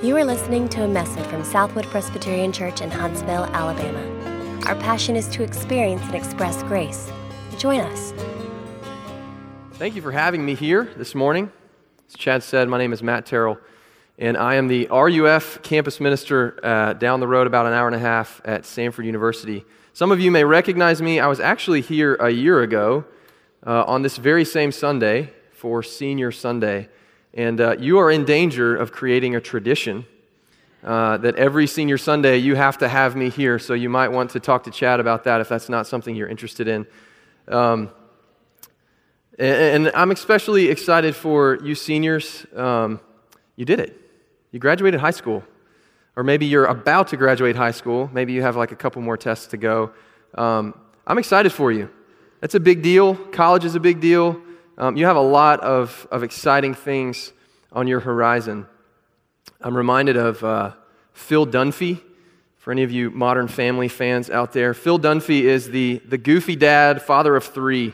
You are listening to a message from Southwood Presbyterian Church in Huntsville, Alabama. Our passion is to experience and express grace. Join us. Thank you for having me here this morning. As Chad said, my name is Matt Terrell, and I am the RUF campus minister uh, down the road about an hour and a half at Samford University. Some of you may recognize me. I was actually here a year ago uh, on this very same Sunday for Senior Sunday. And uh, you are in danger of creating a tradition uh, that every senior Sunday you have to have me here. So you might want to talk to Chad about that if that's not something you're interested in. Um, and, and, I'm especially excited for you seniors. Um, you did it. You graduated high school. Or maybe you're about to graduate high school. Maybe you have like a couple more tests to go. Um, I'm excited for you. That's a big deal. College is a big deal. Um, you have a lot of, of exciting things on your horizon. I'm reminded of uh, Phil Dunphy. For any of you modern family fans out there, Phil Dunphy is the, the goofy dad, father of three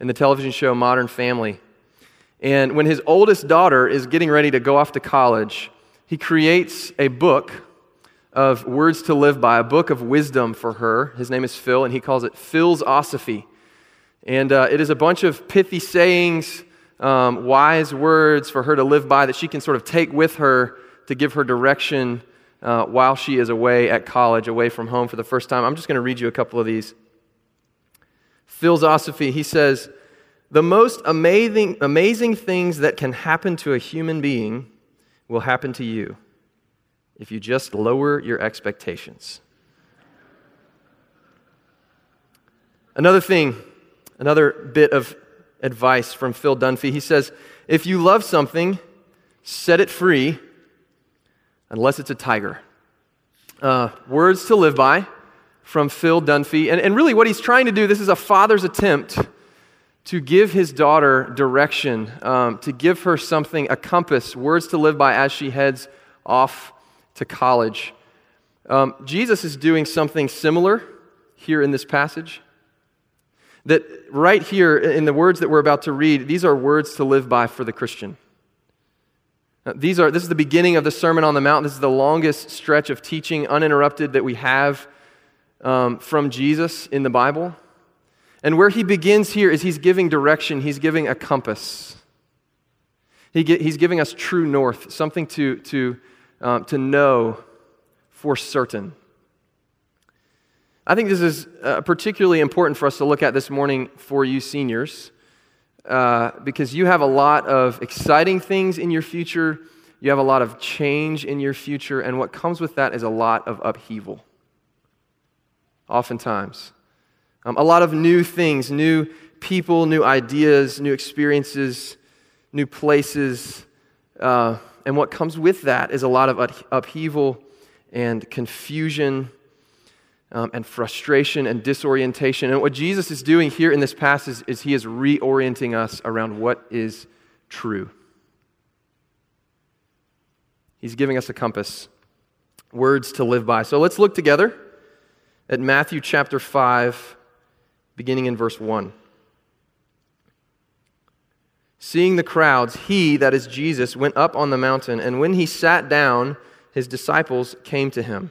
in the television show Modern Family. And when his oldest daughter is getting ready to go off to college, he creates a book of words to live by, a book of wisdom for her. His name is Phil, and he calls it Phil's Osophy. And uh, it is a bunch of pithy sayings, um, wise words for her to live by that she can sort of take with her to give her direction uh, while she is away at college, away from home for the first time. I'm just going to read you a couple of these. Philosophy, he says, The most amazing, amazing things that can happen to a human being will happen to you if you just lower your expectations. Another thing Another bit of advice from Phil Dunphy. He says, If you love something, set it free, unless it's a tiger. Uh, words to live by from Phil Dunphy. And, and really, what he's trying to do, this is a father's attempt to give his daughter direction, um, to give her something, a compass, words to live by as she heads off to college. Um, Jesus is doing something similar here in this passage that right here in the words that we're about to read, these are words to live by for the Christian. These are, this is the beginning of the Sermon on the Mount. This is the longest stretch of teaching uninterrupted that we have um, from Jesus in the Bible. And where he begins here is he's giving direction, he's giving a compass. He get, he's giving us true north, something to, to, um, to know for certain. I think this is uh, particularly important for us to look at this morning for you seniors uh, because you have a lot of exciting things in your future. You have a lot of change in your future, and what comes with that is a lot of upheaval. Oftentimes, um, a lot of new things, new people, new ideas, new experiences, new places. Uh, and what comes with that is a lot of upheaval and confusion um, and frustration and disorientation. And what Jesus is doing here in this passage is he is reorienting us around what is true. He's giving us a compass, words to live by. So let's look together at Matthew chapter 5, beginning in verse 1. Seeing the crowds, he, that is Jesus, went up on the mountain, and when he sat down, his disciples came to him.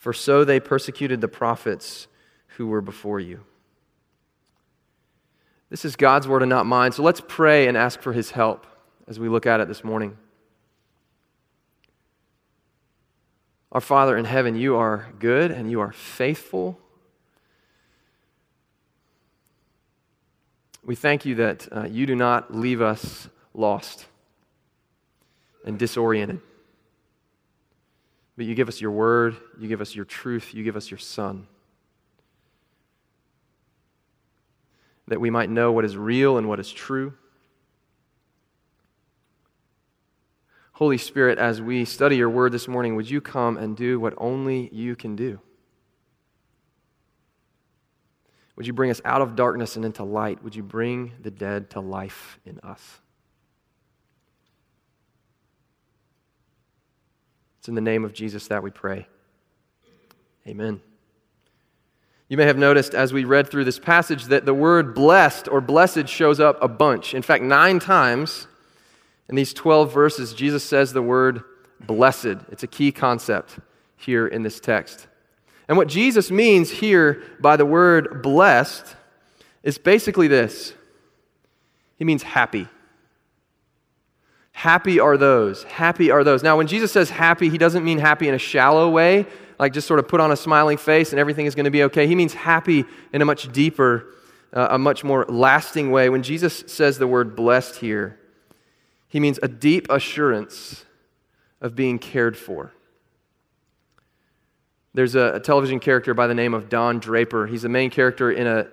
for so they persecuted the prophets who were before you. This is God's word and not mine, so let's pray and ask for his help as we look at it this morning. Our Father in heaven, you are good and you are faithful. We thank you that uh, you do not leave us lost and disoriented. But you give us your word, you give us your truth, you give us your Son. That we might know what is real and what is true. Holy Spirit, as we study your word this morning, would you come and do what only you can do? Would you bring us out of darkness and into light? Would you bring the dead to life in us? It's in the name of Jesus that we pray. Amen. You may have noticed as we read through this passage that the word blessed or blessed shows up a bunch. In fact, nine times in these 12 verses, Jesus says the word blessed. It's a key concept here in this text. And what Jesus means here by the word blessed is basically this He means happy. Happy are those. Happy are those. Now, when Jesus says happy, he doesn't mean happy in a shallow way, like just sort of put on a smiling face and everything is going to be okay. He means happy in a much deeper, uh, a much more lasting way. When Jesus says the word blessed here, he means a deep assurance of being cared for. There's a, a, television character by the name of Don Draper. He's the main character in a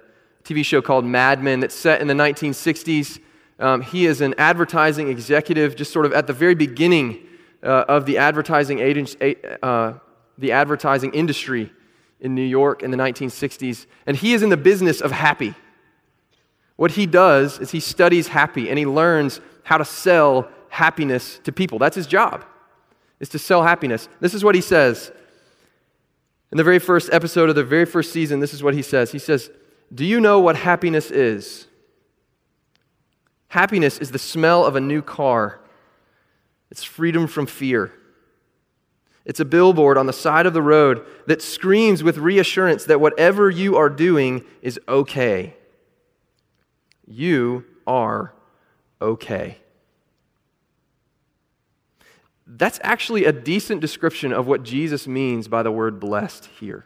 TV show called Mad Men that's set in the 1960s. Um, he is an advertising executive, just sort of at the very beginning uh, of the advertising agency, uh, the advertising industry in New York in the 1960s, and he is in the business of happy. What he does is he studies happy and he learns how to sell happiness to people. That's his job, is to sell happiness. This is what he says. In the very first episode of the very first season, this is what he says. He says, Do you know what happiness is? Happiness is the smell of a new car. It's freedom from fear. It's a billboard on the side of the road that screams with reassurance that whatever you are doing is okay. You are okay. That's actually a decent description of what Jesus means by the word blessed here.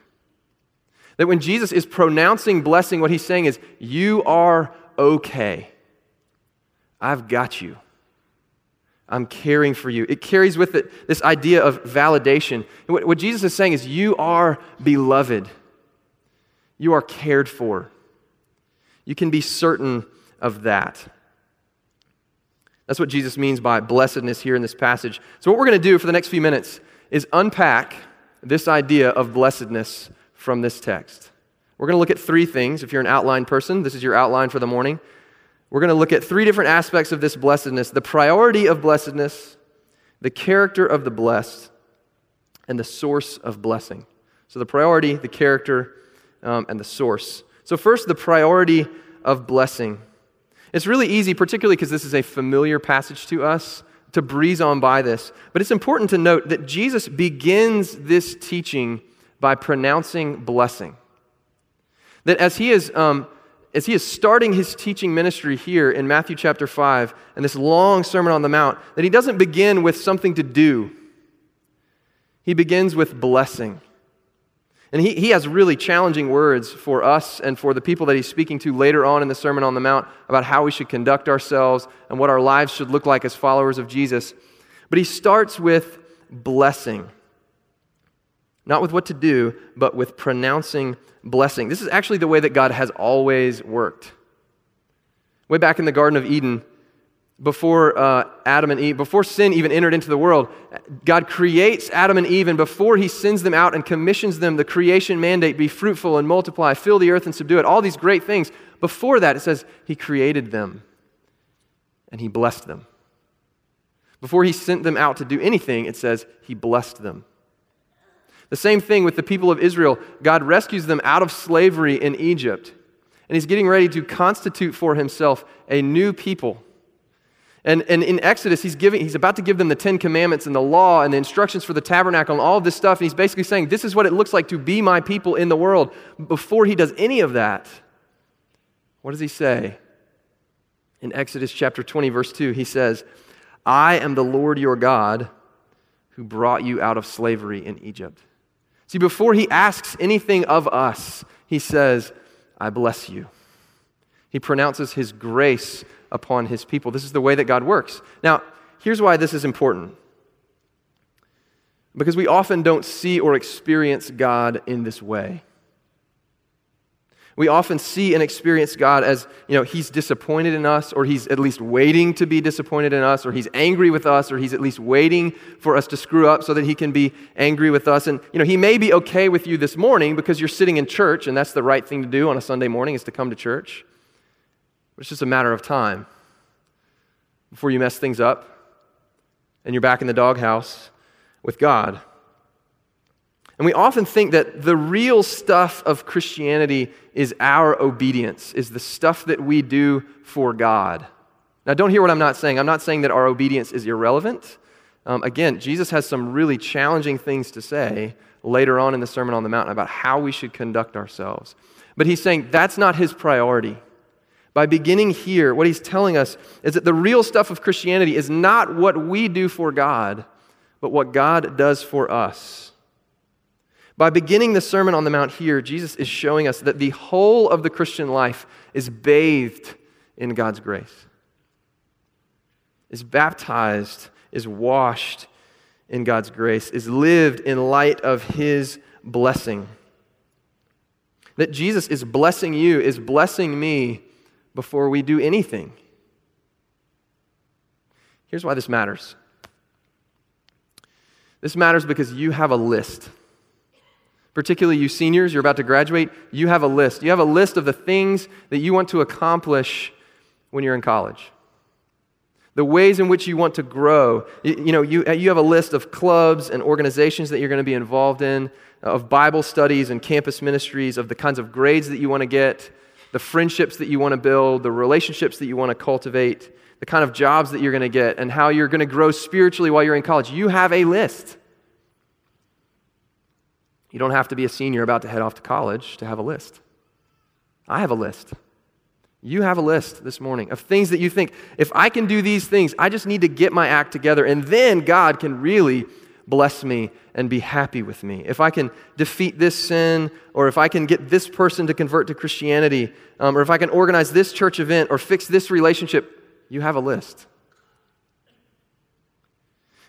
That when Jesus is pronouncing blessing, what he's saying is, You are okay. I've got you. I'm caring for you. It carries with it this idea of validation. What, what Jesus is saying is, You are beloved, you are cared for. You can be certain of that. That's what Jesus means by blessedness here in this passage. So, what we're going to do for the next few minutes is unpack this idea of blessedness from this text. We're going to look at three things. If you're an outline person, this is your outline for the morning. We're going to look at three different aspects of this blessedness the priority of blessedness, the character of the blessed, and the source of blessing. So, the priority, the character, um, and the source. So, first, the priority of blessing. It's really easy, particularly because this is a familiar passage to us, to breeze on by this. But it's important to note that Jesus begins this teaching by pronouncing blessing. That as he is, um, as he is starting his teaching ministry here in Matthew chapter 5 and this long Sermon on the Mount, that he doesn't begin with something to do, he begins with blessing. And he, he has really challenging words for us and for the people that he's speaking to later on in the Sermon on the Mount about how we should conduct ourselves and what our lives should look like as followers of Jesus. But he starts with blessing. Not with what to do, but with pronouncing blessing. This is actually the way that God has always worked. Way back in the Garden of Eden, before uh, Adam and Eve, before sin even entered into the world, God creates Adam and Eve, and before He sends them out and commissions them the creation mandate be fruitful and multiply, fill the earth and subdue it, all these great things. Before that, it says He created them and He blessed them. Before He sent them out to do anything, it says He blessed them. The same thing with the people of Israel. God rescues them out of slavery in Egypt, and He's getting ready to constitute for Himself a new people and, and in Exodus, he's, giving, he's about to give them the Ten Commandments and the law and the instructions for the tabernacle and all of this stuff. And he's basically saying, This is what it looks like to be my people in the world. Before he does any of that, what does he say? In Exodus chapter 20, verse 2, he says, I am the Lord your God who who brought you out of slavery in Egypt. See, before he asks anything of us, he says, I bless you. He pronounces his grace upon his people. This is the way that God works. Now, here's why this is important. Because we often don't see or experience God in this way. We often see and experience God as, you know, he's disappointed in us, or he's at least waiting to be disappointed in us, or he's angry with us, or he's at least waiting for us to screw up so that he can be angry with us. And, you know, he may be okay with you this morning because you're sitting in church, and that's the right thing to do on a Sunday morning is to come to church. It's just a matter of time before you mess things up and you're back in the doghouse with God. And we often think that the real stuff of Christianity is our obedience, is the stuff that we do for God. Now, don't hear what I'm not saying. I'm not saying that our obedience is irrelevant. Um, again, Jesus has some really challenging things to say later on in the Sermon on the Mount about how we should conduct ourselves. But he's saying that's not his priority. By beginning here, what he's telling us is that the real stuff of Christianity is not what we do for God, but what God does for us. By beginning the Sermon on the Mount here, Jesus is showing us that the whole of the Christian life is bathed in God's grace, is baptized, is washed in God's grace, is lived in light of His blessing. That Jesus is blessing you, is blessing me before we do anything. Here's why this matters. This matters because you have a list particularly you seniors, you're about to graduate, you have a list. You have a list of the things that you want to accomplish when you're in college. The ways in which you want to grow. You, you know, you, uh, you have a list of clubs and organizations that you're going to be involved in, uh, of Bible studies and campus ministries, of the kinds of grades that you want to get, the friendships that you want to build, the relationships that you want to cultivate, the kind of jobs that you're going to get, and how you're going to grow spiritually while you're in college. You have a list. You don't have to be a senior about to head off to college to have a list. I have a list. You have a list this morning of things that you think, if I can do these things, I just need to get my act together, and then God can really bless me and be happy with me. If I can defeat this sin, or if I can get this person to convert to Christianity, um, or if I can organize this church event, or fix this relationship, you have a list.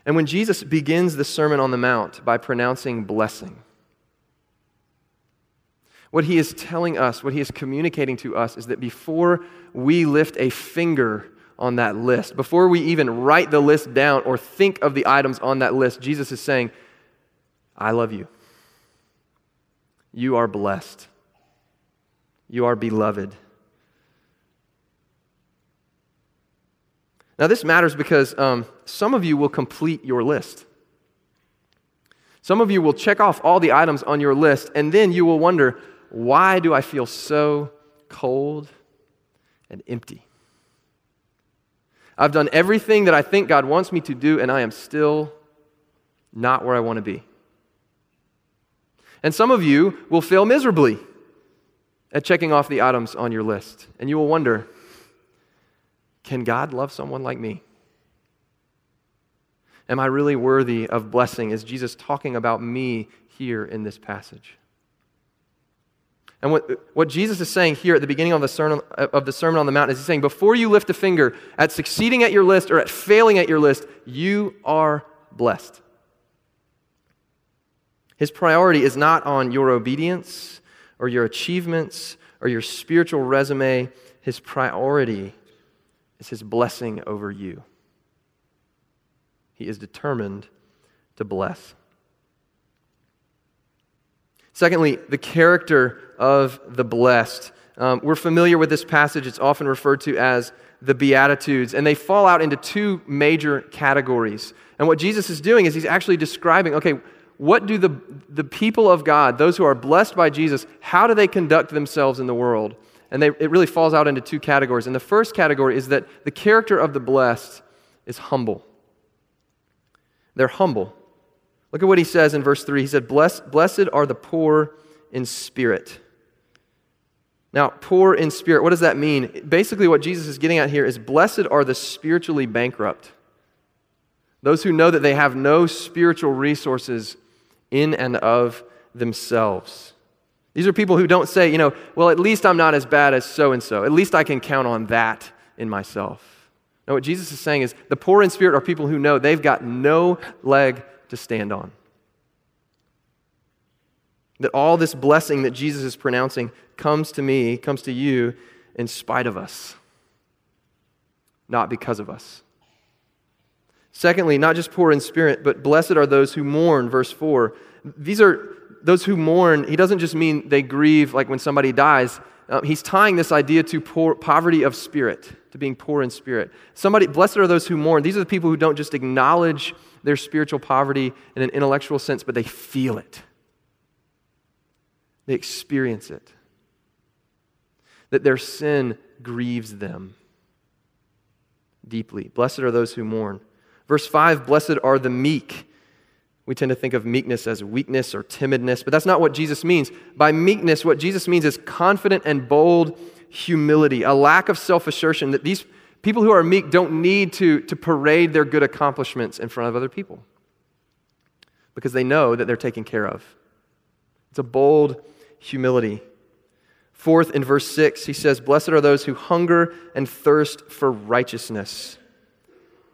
And when Jesus begins the Sermon on the Mount by pronouncing blessing, what he is telling us, what he is communicating to us, is that before we lift a finger on that list, before we even write the list down or think of the items on that list, Jesus is saying, I love you. You are blessed. You are beloved. Now, this matters because um, some of you will complete your list. Some of you will check off all the items on your list, and then you will wonder, why do I feel so cold and empty? I've done everything that I think God wants me to do, and I am still not where I want to be. And some of you will fail miserably at checking off the items on your list. And you will wonder can God love someone like me? Am I really worthy of blessing? Is Jesus talking about me here in this passage? And what, what Jesus is saying here at the beginning of the, sermon, of the Sermon on the Mount is he's saying, before you lift a finger at succeeding at your list or at failing at your list, you are blessed. His priority is not on your obedience or your achievements or your spiritual resume. His priority is his blessing over you. He is determined to bless. Secondly, the character of the blessed. Um, we're familiar with this passage. It's often referred to as the Beatitudes, and they fall out into two major categories. And what Jesus is doing is he's actually describing okay, what do the, the people of God, those who are blessed by Jesus, how do they conduct themselves in the world? And they, it really falls out into two categories. And the first category is that the character of the blessed is humble. They're humble. Look at what he says in verse 3. He said, Blessed, blessed are the poor in spirit. Now, poor in spirit, what does that mean? Basically, what Jesus is getting at here is blessed are the spiritually bankrupt. Those who know that they have no spiritual resources in and of themselves. These are people who don't say, you know, well, at least I'm not as bad as so and so. At least I can count on that in myself. No, what Jesus is saying is the poor in spirit are people who know they've got no leg to stand on. That all this blessing that Jesus is pronouncing comes to me, comes to you in spite of us, not because of us. Secondly, not just poor in spirit, but blessed are those who mourn, verse 4. These are those who mourn. He doesn't just mean they grieve like when somebody dies. Uh, he's tying this idea to poor, poverty of spirit, to being poor in spirit. Somebody, blessed are those who mourn. These are the people who don't just acknowledge their spiritual poverty in an intellectual sense, but they feel it. They experience it. That their sin grieves them deeply. Blessed are those who mourn. Verse 5 Blessed are the meek. We tend to think of meekness as weakness or timidness, but that's not what Jesus means. By meekness, what Jesus means is confident and bold humility, a lack of self assertion that these people who are meek don't need to, to parade their good accomplishments in front of other people because they know that they're taken care of. It's a bold humility. Fourth, in verse 6, he says, Blessed are those who hunger and thirst for righteousness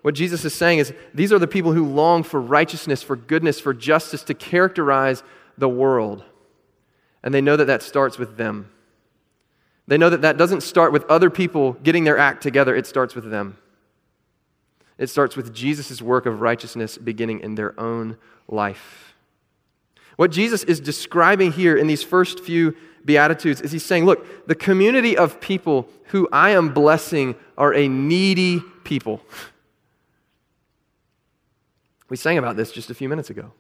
what Jesus is saying is these are the people who long for righteousness, for goodness, for justice to characterize the world. And they know that that starts with them. They know that that doesn't start with other people getting their act together, it starts with them. It starts with Jesus' work of righteousness beginning in their own life. What Jesus is describing here in these first few Beatitudes is he's saying, look, the community of people who I am blessing are a needy people. We sang about this just a few minutes ago.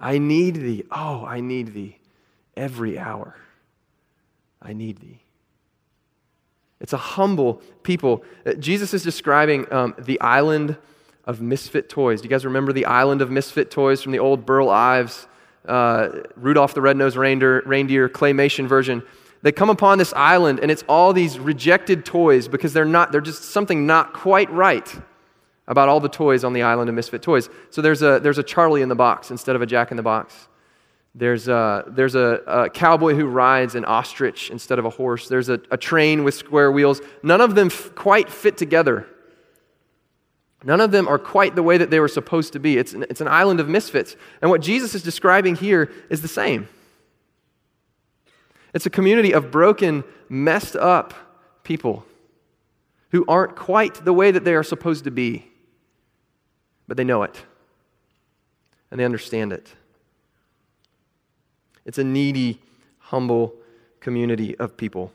I need thee. Oh, I need thee every hour. I need thee. It's a humble people. Uh, Jesus is describing um, the island of misfit toys. Do you guys remember the island of misfit toys from the old Burl Ives, uh, Rudolph the Red-Nosed Reindeer, reindeer claymation version? They come upon this island, and it's all these rejected toys because they're not, they're just something not quite right about all the toys on the island of misfit toys. So there's a, there's a Charlie in the box instead of a Jack in the box. There's a, there's a, a cowboy who rides an ostrich instead of a horse. There's a, a train with square wheels. None of them f- quite fit together. None of them are quite the way that they were supposed to be. It's an, it's an island of misfits. And what Jesus is describing here is the same. It's a community of broken, messed up people who aren't quite the way that they are supposed to be but they know it and they understand it. It's a needy, humble community of people.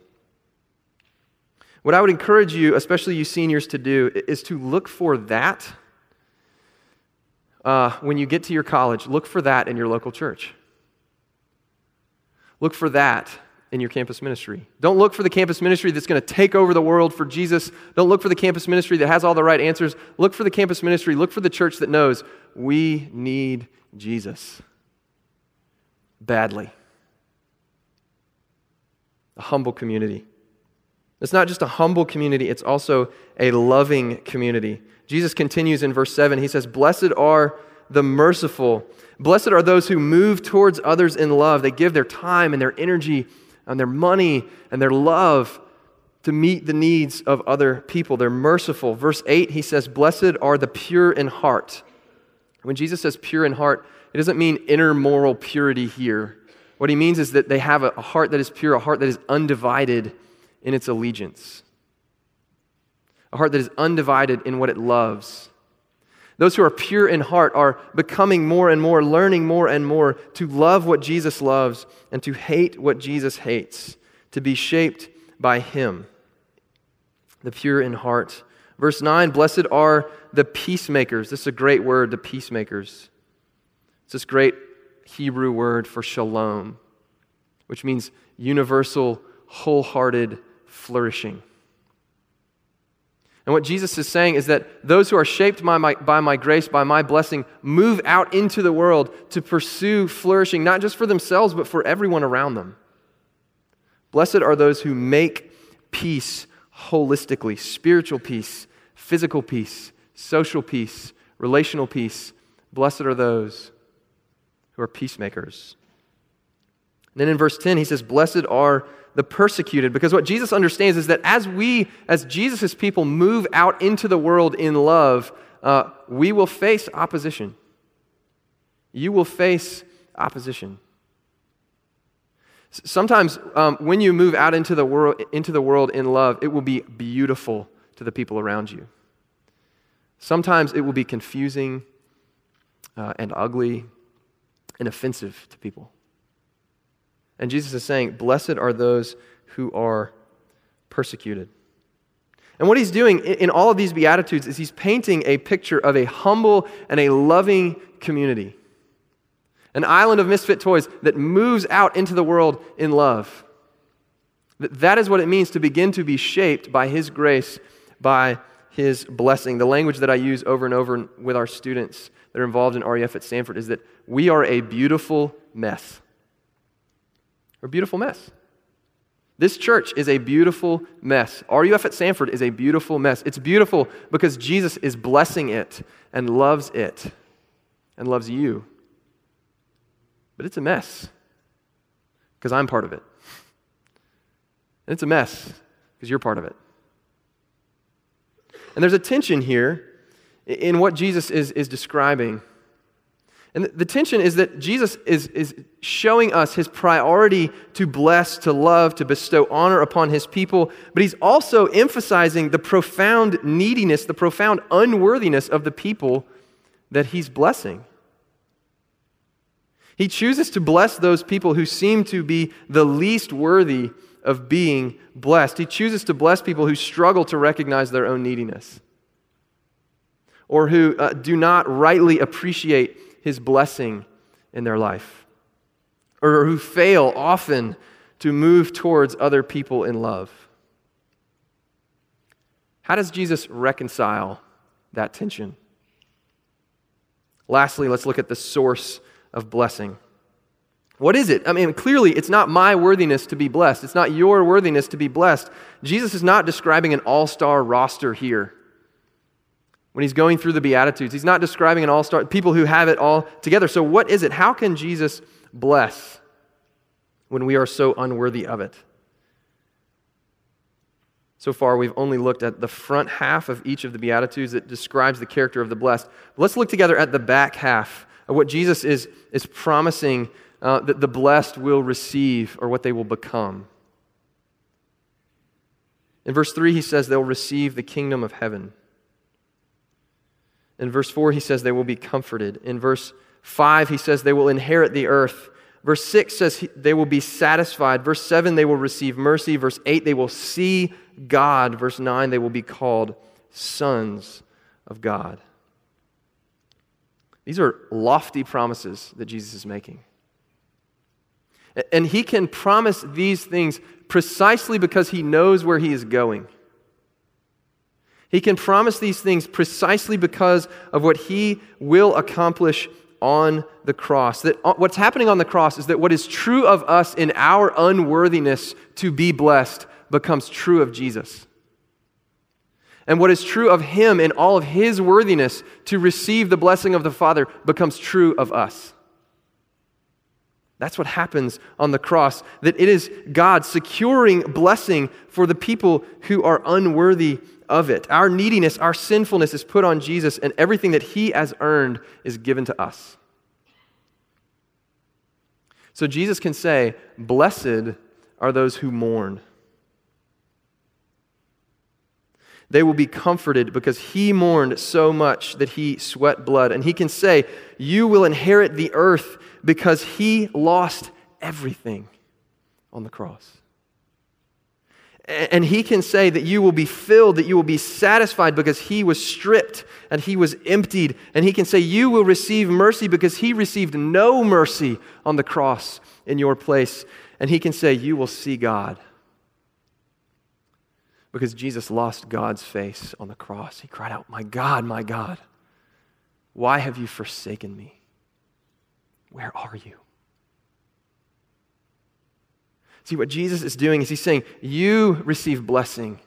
What I would encourage you, especially you seniors, to do is to look for that uh, when you get to your college. Look for that in your local church. Look for that in your campus ministry. Don't look for the campus ministry that's going to take over the world for Jesus. Don't look for the campus ministry that has all the right answers. Look for the campus ministry. Look for the church that knows we need Jesus badly. A humble community. It's not just a humble community, it's also a loving community. Jesus continues in verse 7. He says, Blessed are the merciful. Blessed are those who move towards others in love. They give their time and their energy and their money and their love to meet the needs of other people. They're merciful. Verse 8, he says, Blessed are the pure in heart. When Jesus says pure in heart, it doesn't mean inner moral purity here. What he means is that they have a heart that is pure, a heart that is undivided in its allegiance, a heart that is undivided in what it loves. Those who are pure in heart are becoming more and more, learning more and more to love what Jesus loves and to hate what Jesus hates, to be shaped by Him. The pure in heart. Verse 9 Blessed are the peacemakers. This is a great word, the peacemakers. It's this great Hebrew word for shalom, which means universal, wholehearted flourishing. And what Jesus is saying is that those who are shaped by my, by my grace, by my blessing, move out into the world to pursue flourishing, not just for themselves, but for everyone around them. Blessed are those who make peace holistically spiritual peace, physical peace, social peace, relational peace. Blessed are those who are peacemakers. And then in verse 10, he says, Blessed are the persecuted. Because what Jesus understands is that as we, as Jesus' people, move out into the world in love, uh, we will face opposition. You will face opposition. Sometimes um, when you move out into the, world, into the world in love, it will be beautiful to the people around you. Sometimes it will be confusing uh, and ugly and offensive to people. And Jesus is saying, Blessed are those who are persecuted. And what he's doing in all of these Beatitudes is he's painting a picture of a humble and a loving community. An island of misfit toys that moves out into the world in love. That is what it means to begin to be shaped by his grace, by his blessing. The language that I use over and over with our students that are involved in RUF at Samford is that we are a beautiful mess. We're a beautiful mess. This church is a beautiful mess. RUF at Samford is a beautiful mess. It's beautiful because Jesus is blessing it and loves it and loves you. But it's a mess because I'm part of it. And it's a mess because you're part of it. And there's a tension here in what Jesus is, is describing and the tension is that Jesus is, is showing us his priority to bless, to love, to bestow honor upon his people, but he's also emphasizing the profound neediness, the profound unworthiness of the people that he's blessing. He chooses to bless those people who seem to be the least worthy of being blessed. He chooses to bless people who struggle to recognize their own neediness or who uh, do not rightly appreciate his blessing in their life, or who fail often to move towards other people in love. How does Jesus reconcile that tension? Lastly, let's look at the source of blessing. What is it? I mean, clearly, it's not my worthiness to be blessed. It's not your worthiness to be blessed. Jesus is not describing an all star roster here when he's going through the Beatitudes. He's not describing an all star, people who have it all together. So, what is it? How can Jesus bless when we are so unworthy of it? So far, we've only looked at the front half of each of the Beatitudes that describes the character of the blessed. Let's look together at the back half of what Jesus is, is promising uh, that the blessed will receive or what they will become. In verse 3, he says they'll receive the kingdom of heaven. In verse 4, he says they will be comforted. In verse 5, he says they will inherit the earth. Verse 6 says they will be satisfied. Verse 7, they will receive mercy. Verse 8, they will see God. Verse 9, they will be called sons of God. These are lofty promises that Jesus is making. And he can promise these things precisely because he knows where he is going. He can promise these things precisely because of what he will accomplish on the cross. That uh, what's happening on the cross is that what is true of us in our unworthiness to be blessed becomes true of Jesus. And what is true of him in all of his worthiness to receive the blessing of the Father becomes true of us. That's what happens on the cross. That it is God securing blessing for the people who are unworthy of it. Our neediness, our sinfulness is put on Jesus, and everything that he has earned is given to us. So Jesus can say, Blessed are those who mourn. They will be comforted because he mourned so much that he sweat blood. And he can say, You will inherit the earth because he lost everything on the cross. And he can say that you will be filled, that you will be satisfied because he was stripped and he was emptied. And he can say you will receive mercy because he received no mercy on the cross in your place. And he can say you will see God because Jesus lost God's face on the cross. He cried out, My God, my God, why have you forsaken me? Where are you? See, what Jesus is doing is he's saying, You receive blessing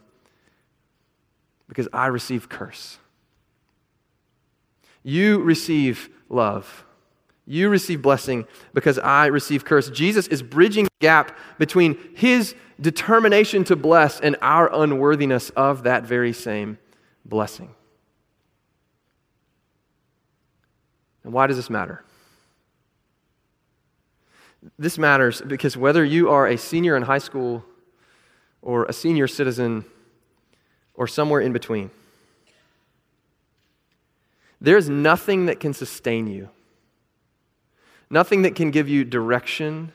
because I receive curse. You receive love. You receive blessing because I receive curse. Jesus is bridging the gap between his determination to bless and our unworthiness of that very same blessing. And why does this matter? This matters because whether you are a senior in high school or a senior citizen or somewhere in between, there's nothing that can sustain you, nothing that can give you direction,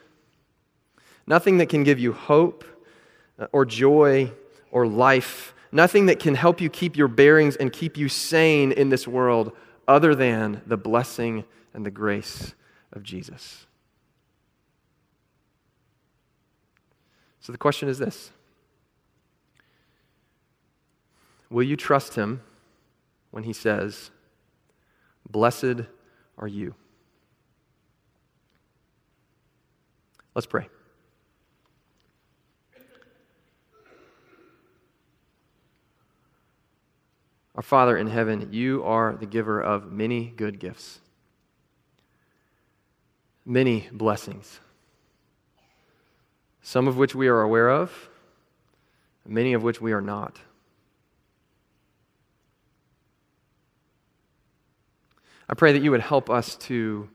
nothing that can give you hope uh, or joy or life, nothing that can help you keep your bearings and keep you sane in this world other than the blessing and the grace of Jesus. So the question is this Will you trust him when he says, Blessed are you? Let's pray. Our Father in heaven, you are the giver of many good gifts, many blessings some of which we are aware of, many of which we are not. I pray that you would help us to,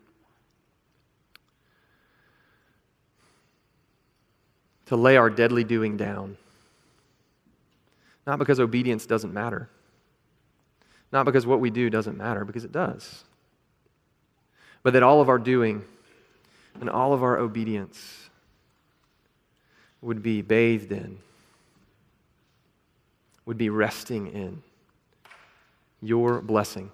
to lay our deadly doing down. Not because obedience doesn't matter, not because what we do doesn't matter, because it does, but that all of our doing and all of our obedience would be bathed in, would be resting in your blessing